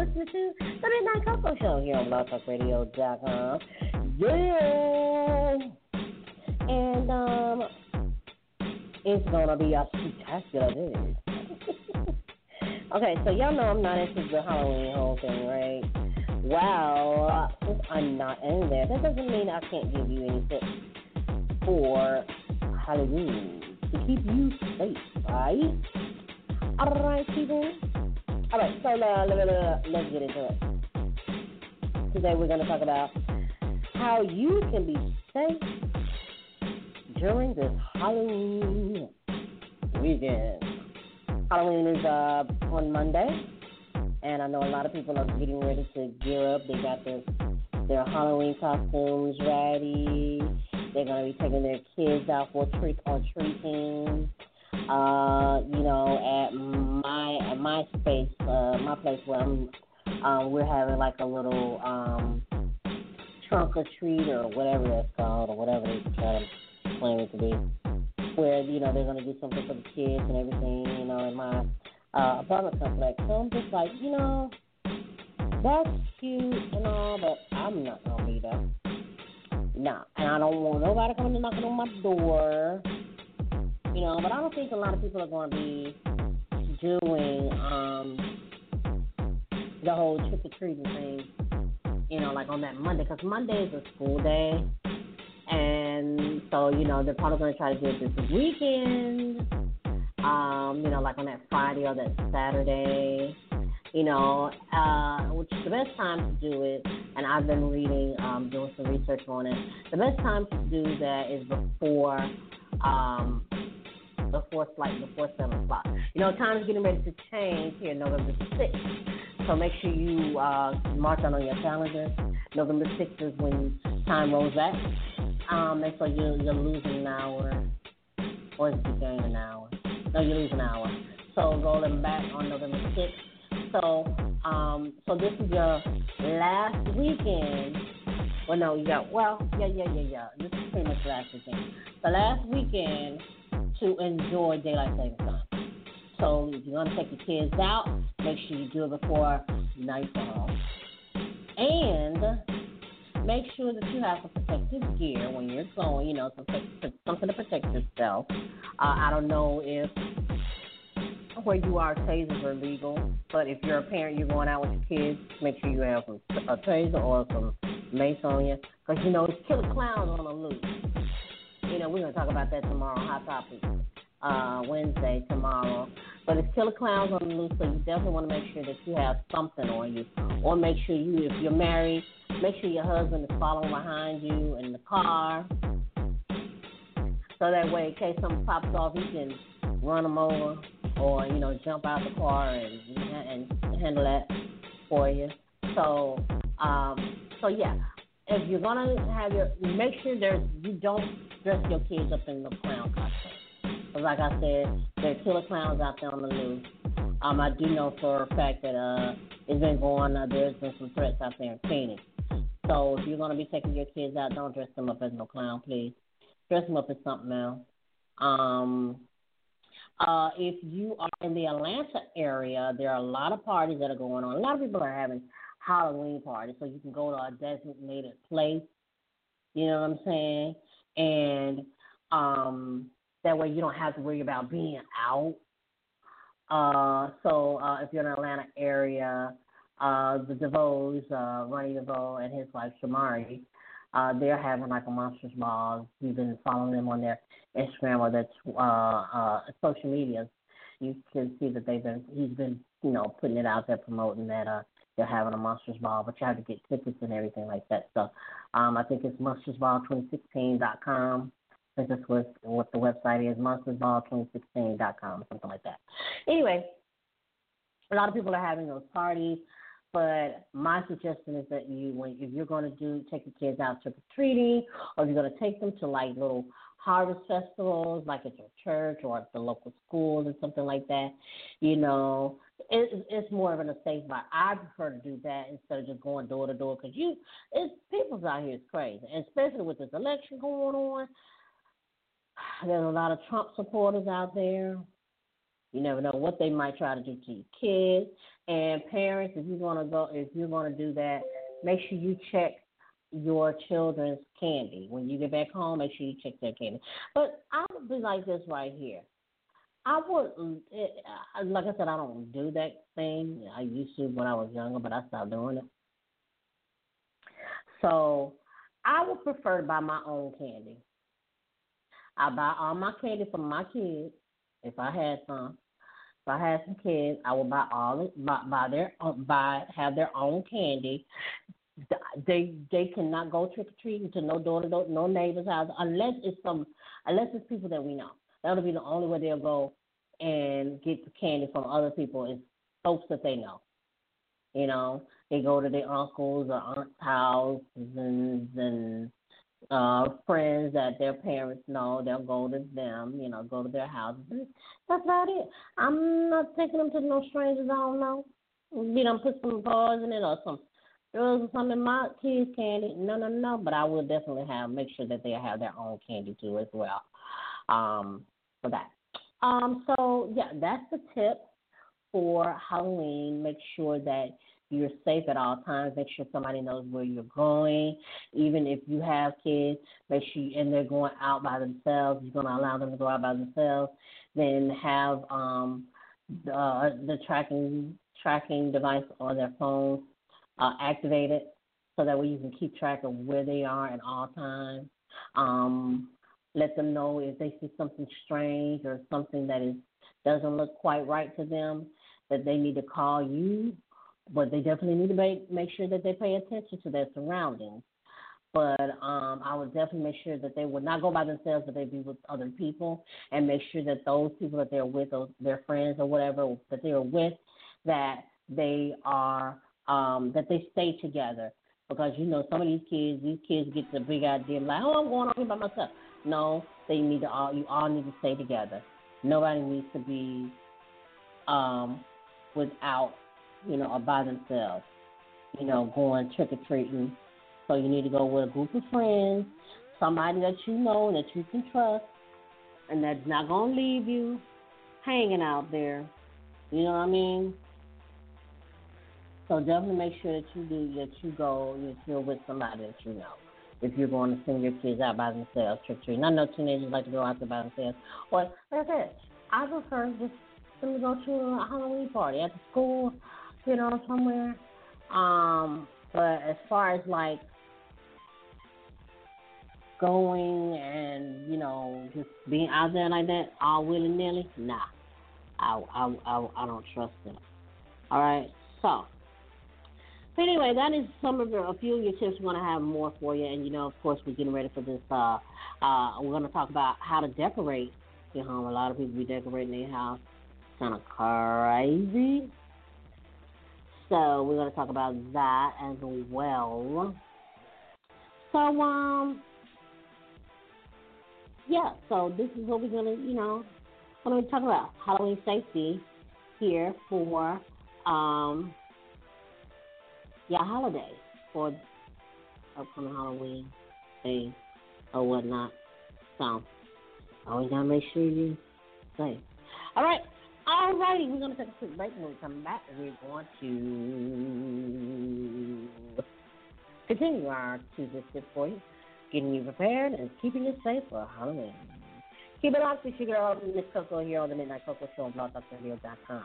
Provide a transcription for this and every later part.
Listening to the Midnight Koko Show here on BlogTalkRadio.com. Yeah. And, um, it's gonna be a spectacular day. okay, so y'all know I'm not into the Halloween whole thing, right? Well, since I'm not in there, that doesn't mean I can't give you any tips for Halloween to keep you safe, right? All right, people. All right, so now let, let, let's get into it. Today we're going to talk about how you can be safe during this Halloween weekend. Halloween is uh, on Monday, and I know a lot of people are getting ready to gear up. They got their their Halloween costumes ready. They're gonna be taking their kids out for trick or treating. Uh, you know, at my at my space, uh, my place where I'm, um, we're having like a little um trunk or treat or whatever that's called or whatever they try to claim it to be. Where you know they're gonna do something for the kids and everything. You know, in my uh, apartment complex. So I'm just like, you know, that's cute and all, but I'm not gonna be there. Nah, and I don't want nobody coming and knocking on my door. You know, but I don't think a lot of people are going to be doing um the whole trick or treating thing. You know, like on that Monday, because Monday is a school day, and so you know they're probably going to try to do it this weekend. Um, you know, like on that Friday or that Saturday you know, uh, which is the best time to do it. And I've been reading, um, doing some research on it. The best time to do that is before, um, before flight, before seven o'clock. You know, time is getting ready to change here, November sixth. So make sure you uh, mark that on your calendar. November sixth is when time rolls back, um, and so you're you're losing an hour, or is it gain an hour? No, you lose an hour. So rolling back on November sixth. So, um, so this is your last weekend. Well, no, got well, yeah, yeah, yeah, yeah. This is pretty much last weekend. The last weekend to enjoy daylight saving time. So, if you're gonna take your kids out, make sure you do it before nightfall, and make sure that you have some protective gear when you're going. You know, something to protect yourself. Uh, I don't know if where you are, tasers are legal. But if you're a parent, you're going out with your kids, make sure you have a taser or some mace on you. Because, you know, it's killer clowns on the loose. You we're going to talk about that tomorrow, Hot Topic, uh, Wednesday, tomorrow. But it's killer clowns on the loose, so you definitely want to make sure that you have something on you. Or make sure you, if you're married, make sure your husband is following behind you in the car. So that way, in case something pops off, he can run them over or you know jump out the car and and handle that for you. So um, so yeah, if you're gonna have your make sure there's you don't dress your kids up in the clown costume. But like I said, there are killer clowns out there on the loose. Um, I do know for a fact that uh, it's been going. Uh, there's been some threats out there in Phoenix. So if you're gonna be taking your kids out, don't dress them up as no clown, please. Dress them up as something else. Um, uh, if you are in the Atlanta area, there are a lot of parties that are going on. A lot of people are having Halloween party. so you can go to a designated place. You know what I'm saying? And um, that way you don't have to worry about being out. Uh, so uh, if you're in the Atlanta area, uh, the DeVoes, uh, Ronnie DeVoe and his wife Shamari, uh, they're having like a monsters ball. You've been following them on their Instagram or their uh, uh, social media. You can see that they've been he's been you know putting it out there promoting that uh they're having a monsters ball, but you have to get tickets and everything like that. So um, I think it's monstersball2016.com. I think that's what what the website is, monstersball2016.com, something like that. Anyway, a lot of people are having those parties. But my suggestion is that you, when if you're going to do take your kids out trick or treating, or you're going to take them to like little harvest festivals, like at your church or at the local schools or something like that, you know, it, it's more of an safe vibe. I prefer to do that instead of just going door to door because you, it's people's out here is crazy, and especially with this election going on. There's a lot of Trump supporters out there. You never know what they might try to do to your kids. And parents, if you're gonna go, if you're gonna do that, make sure you check your children's candy when you get back home. Make sure you check their candy. But I would be like this right here. I would, like I said, I don't do that thing. I used to when I was younger, but I stopped doing it. So I would prefer to buy my own candy. I buy all my candy for my kids if I had some. If I had some kids, I would buy all buy, buy their buy have their own candy. They they cannot go trick or treating to no door to door, no neighbor's house unless it's some unless it's people that we know. That'll be the only way they'll go and get the candy from other people is folks that they know. You know, they go to their uncles or aunt's house and and uh friends that their parents know, they'll go to them, you know, go to their houses. That's about it. I'm not taking them to no strangers I don't know. You know, put some bars in it or some drugs or something in my kids' candy. No, no, no. But I will definitely have make sure that they have their own candy too as well. Um, for that. Um, so yeah, that's the tip for Halloween. Make sure that you're safe at all times. Make sure somebody knows where you're going. Even if you have kids, make sure you, and they're going out by themselves. You're going to allow them to go out by themselves. Then have um, the, the tracking tracking device on their phone uh, activated, so that way you can keep track of where they are at all times. Um, let them know if they see something strange or something that is doesn't look quite right to them, that they need to call you but they definitely need to make make sure that they pay attention to their surroundings. But um, I would definitely make sure that they would not go by themselves, but they be with other people, and make sure that those people that they're with, those, their friends or whatever that they are with, that they are um, that they stay together. Because you know some of these kids, these kids get the big idea like, oh, I'm going on here by myself. No, they need to all you all need to stay together. Nobody needs to be um, without you know, or by themselves, you know, going trick or treating. So you need to go with a group of friends, somebody that you know and that you can trust, and that's not to leave you hanging out there. You know what I mean? So definitely make sure that you do that you go you're with somebody that you know. If you're going to send your kids out by themselves, trick or treating. I know teenagers like to go out there by themselves. But like I said, I prefer just them to go to a Halloween party at the school you know, somewhere. Um, but as far as like going and you know just being out there like that all willy nilly, nah, I I I, I don't trust them. All right, so. Anyway, that is some of a few of your tips. We're gonna have more for you, and you know, of course, we're getting ready for this. Uh, uh, we're gonna talk about how to decorate your home. A lot of people be decorating their house, kind of crazy. So we're to talk about that as well. So um, yeah. So this is what we're to, you know, we're to talk about Halloween safety here for um, yeah holiday for upcoming Halloween day or whatnot. So always gotta make sure you safe. All right. All righty, we're to take a quick break. When we come back, we're going to continue our Tuesday tip for you, getting you prepared and keeping you safe for Halloween. Keep it on, see your girl, Miss Koko here on the Midnight Koko Show on blogtalkradio.com.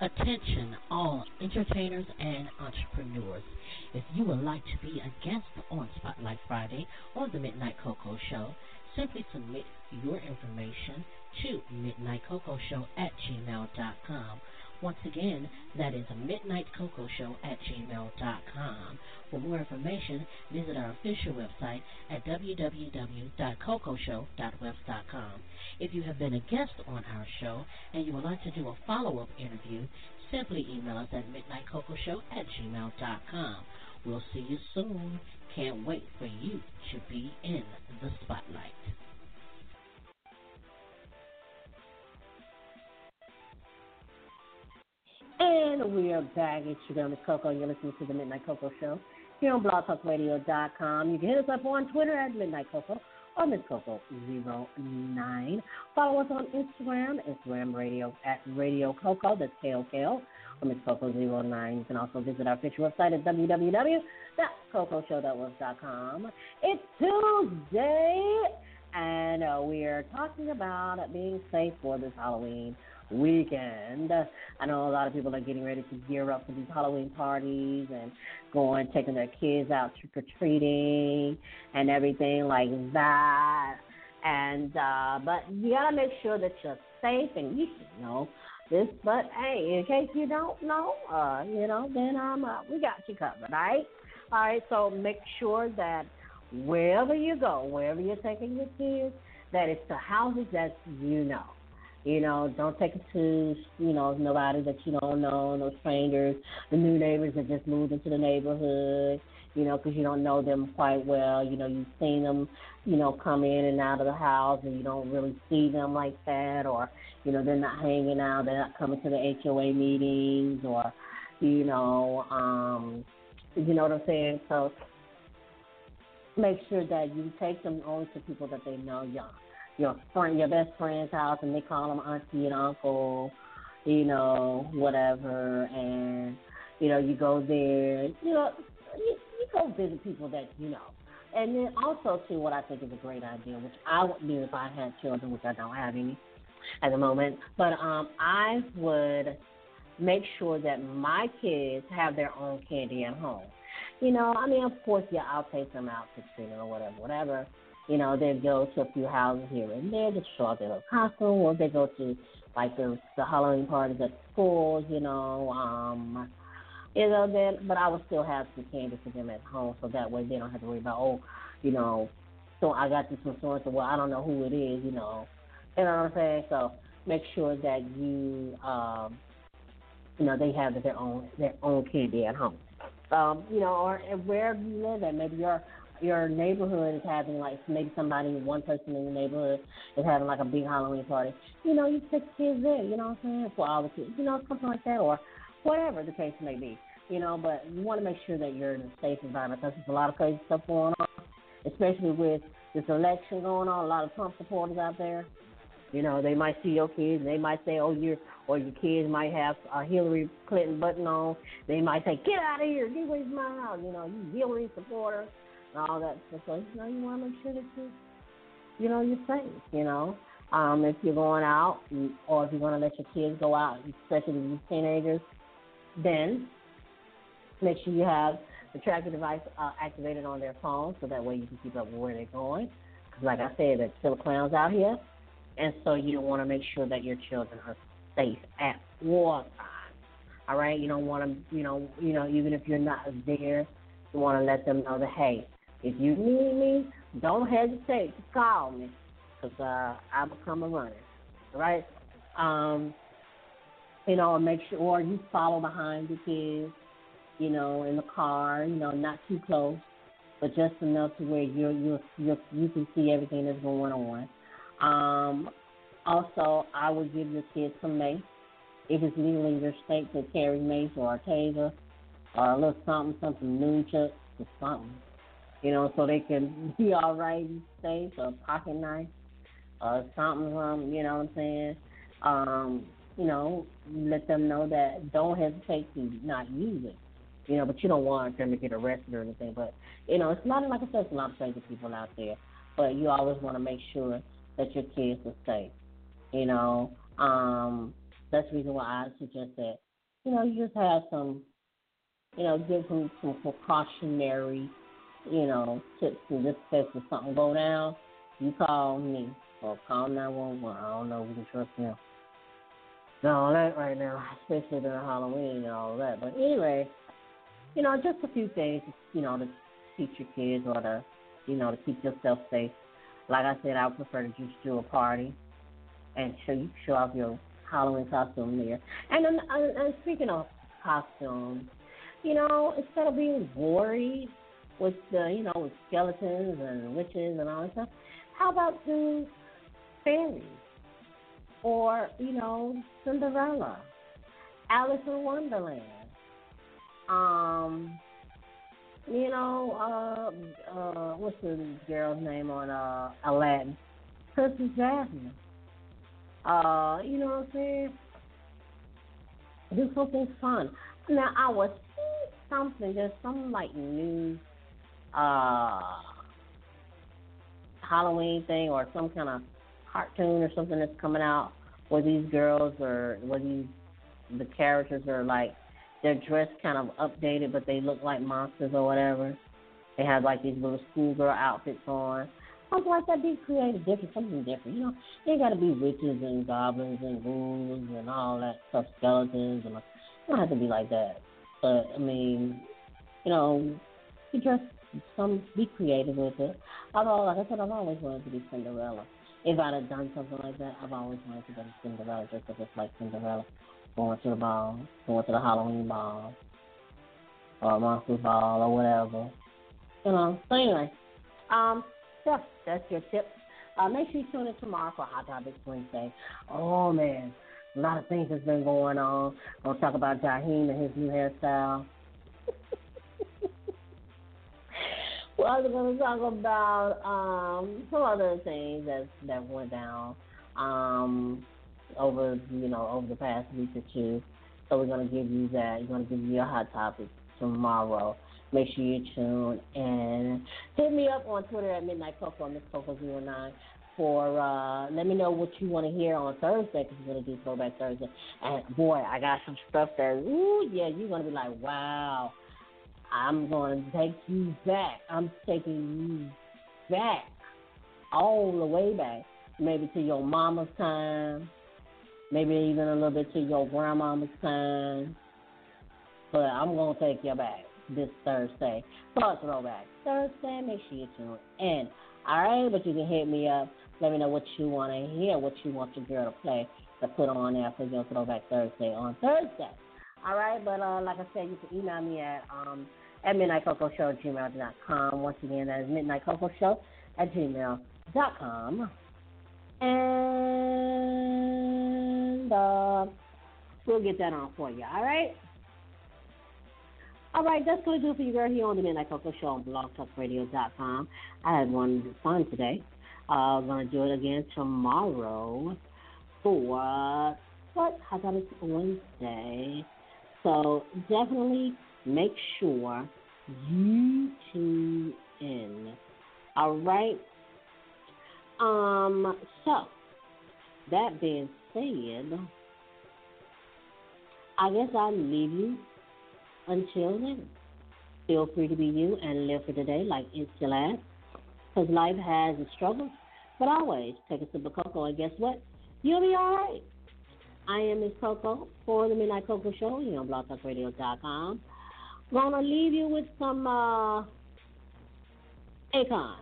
Attention, all entertainers and entrepreneurs. If you would like to be a guest on Spotlight Friday or the Midnight Koko Show, simply submit your information to midnightcocoshow at gmail.com. Once again, that is midnightcocoshow at gmail.com. For more information, visit our official website at www.cocoshow.webs.com. If you have been a guest on our show and you would like to do a follow-up interview, simply email us at midnightcocoshow at gmail.com. We'll see you soon. Can't wait for you to be in the spotlight. And we are back. It's your girl, Miss Koko, you're listening to the Midnight Koko Show here on blogtalkradio.com. You can hit us up on Twitter at Midnight Koko or Miss Koko09. Follow us on Instagram, Instagram Radio at Radio Koko, that's K-O-K-O, or Miss Koko09. You can also visit our official website at www.cocoshow.webs.com. It's Tuesday, and uh, we are talking about being safe for this Halloween weekend. I know a lot of people are getting ready to gear up for these Halloween parties and going, taking their kids out trick or treating and everything like that. And uh, but you gotta make sure that you're safe, and you should know this. But hey, in case you don't know, uh, you know, then um, uh, we got you covered, right? All right. So make sure that wherever you go, wherever you're taking your kids, that it's the houses that you know. You know, don't take it to you know nobody that you don't know, no strangers, the new neighbors that just moved into the neighborhood. You know, because you don't know them quite well. You know, you've seen them, you know, come in and out of the house, and you don't really see them like that, or you know, they're not hanging out, they're not coming to the HOA meetings, or you know, um, you know what I'm saying. So make sure that you take them only to people that they know. Your your friend, your best friend's house, and they call them auntie and uncle, you know, whatever, and you know you go there. You know, you, you go visit people that you know. And then also too, what I think is a great idea, which I would do if I had children, which I don't have any at the moment, but um, I would make sure that my kids have their own candy at home. You know, I mean, of course, yeah, I'll take them out to Trina or whatever, whatever. You know, they go to a few houses here and there to show off their little costume, or they go to like the the Halloween parties at schools. You know, um, you know, then but I will still have some candy for them at home, so that way they don't have to worry about oh, you know, so I got this from so and so. Well, I don't know who it is. You know, you know what I'm saying? So make sure that you, um, you know, they have their own their own candy at home um, you know, or wherever you live at. Maybe your your neighborhood is having like maybe somebody, one person in the neighborhood is having like a big Halloween party. You know, you take the kids there. You know what I'm saying? For all the kids, you know, something like that, or whatever the case may be. You know, but you want to make sure that you're in a safe environment because there's a lot of crazy stuff going on, especially with this election going on. A lot of Trump supporters out there. You know, they might see your kids and they might say, "Oh, you're," or your kids might have a Hillary Clinton button on. They might say, "Get out of here! Get away from my house!" You know, you Hillary supporter and all that stuff. So, you know, you want to make sure that you, you know, you're safe. You know, um, if you're going out or if you're going to let your kids go out, especially these teenagers, then make sure you have the tracking device uh, activated on their phone so that way you can keep up with where they're going. Because, like I said, there's killer clowns out here and so you don't want to make sure that your children are safe at all times. All right, you don't want to, you know, you know, even if you're not there, you want to let them know that hey, if you need me, don't hesitate to call me, cause uh, I become a runner. right? um, you know, make sure you follow behind the kids, you know, in the car, you know, not too close, but just enough to where you're you're, you're you can see everything that's going on. Um, also, I would give your kids some mace. If it's legal in your state to carry mace or a taser or a little something, something nunchuck or something, you know, so they can be all right and safe, a pocket knife or something, um, you know what I'm saying? Um, you know, let them know that don't hesitate to not use it. You know, but you don't want them to get arrested or anything. But you know, it's not like I said, it's a lot of crazy people out there. But you always want to make sure that your kids are safe. You know, um, that's the reason why I suggest that, you know, you just have some, you know, give them some precautionary, you know, tips and just in case if something go down, you call me or call 911. I don't know if we can trust them. And all that right now, especially during Halloween and all that. But anyway, you know, just a few things, you know, to teach your kids or to, you know, to keep yourself safe. Like I said, I would prefer to just do a party and show you show off your Halloween costume there. And, and, and speaking of costumes, you know, instead of being gory with the you know with skeletons and witches and all that stuff, how about do fairies or you know Cinderella, Alice in Wonderland, um, you know, uh, uh, what's the girl's name on uh, Aladdin? Princess Jasmine. Uh, you know what I'm saying? Do something fun. Now I was something, there's some like new uh Halloween thing or some kind of cartoon or something that's coming out where these girls or where these the characters are like they're dressed kind of updated, but they look like monsters or whatever. They have like these little schoolgirl outfits on. I Something like that. Be creative, different, something different. You know, they got to be witches and goblins and ghouls and all that stuff, skeletons, and like, it don't have to be like that. But I mean, you know, you just some be creative with it. Although, like I said, I've always wanted to be Cinderella. if I'd have done something like that, I've always wanted to to Cinderella just to just like Cinderella, going to the ball, going to the Halloween ball, or monster ball, or whatever. You know. So anyway, um, yeah, that's your tip. Uh, make sure you tune in tomorrow for Hot Topics Wednesday. Oh man, a lot of things has been going on. We'll talk about Jaheim and his new hairstyle. We're also going to talk about um, some other things that that went down um, over you know over the past week or two. So we're going to give you that. We're going to give you a hot topic tomorrow. Make sure you tune in. Hit me up on Twitter at Midnight Koko, Miss Koko Zero Nine for uh let me know what you want to hear on Thursday because we're gonna do Throwback Thursday. And boy, I got some stuff that ooh yeah, you're gonna be like, wow, I'm gonna take you back. I'm taking you back all the way back, maybe to your mama's time, maybe even a little bit to your grandmama's time. But I'm gonna take you back this Thursday for Throwback Thursday. Make sure you tune in. All right, but you can hit me up let me know what you want to hear, what you want your girl to play to put on there for your Throwback Thursday on Thursday. All right, but uh, like I said, you can email me at um, at midnightcocoshow at gmail.com. Once again, that is midnightcocoshow at gmail.com. And uh, we'll get that on for you, all right? All right, that's going to do for you, girl, here on the Midnight Koko Show on blogtalkradio.com. I had one fun today. Uh, gonna do it again tomorrow for what? I thought it's Wednesday. So definitely make sure you tune in. All right. Um. So that being said, I guess I'll leave you until then. Feel free to be you and live for today like it's your last. Because life has its struggles, but always take a sip of cocoa, and guess what? You'll be all right. I am Miss Koko for the Midnight Koko Show here on blogtalkradio.com. Gonna leave you with some uh, Akon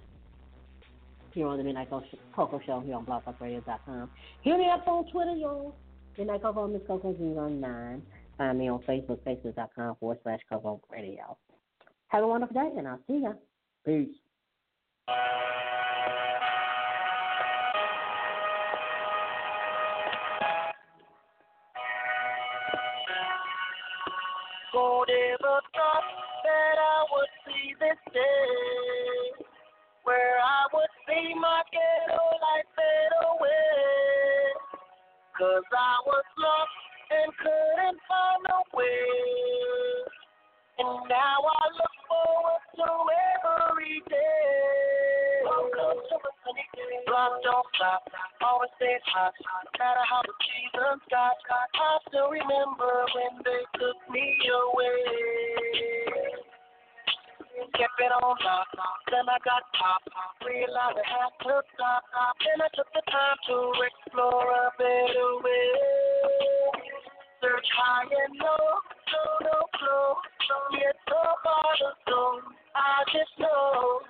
here on the Midnight Koko Show here on blogtalkradio.com. Hit me up on Twitter, y'all. Midnight Koko, Miss Koko 09. Find me on Facebook, facebook.com forward slash Koko Radio. Have a wonderful day, and I'll see ya. Peace. Who day where I would see my ghetto life fade away? Cause I was lost and couldn't find a way. And now I look forward to every day. Block don't stop, always stay hot. No matter how the seasons got, I still remember when they took me away kept it on lock. Then I got pop, realized I had to stop. Then I took the time to explore a better way. Search high and low, no, no clue. It's so hard to do. I just know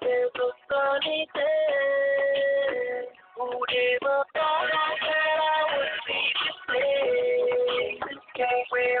there's a sunny day. Who Whoever thought I had, I would be this place. Can't wear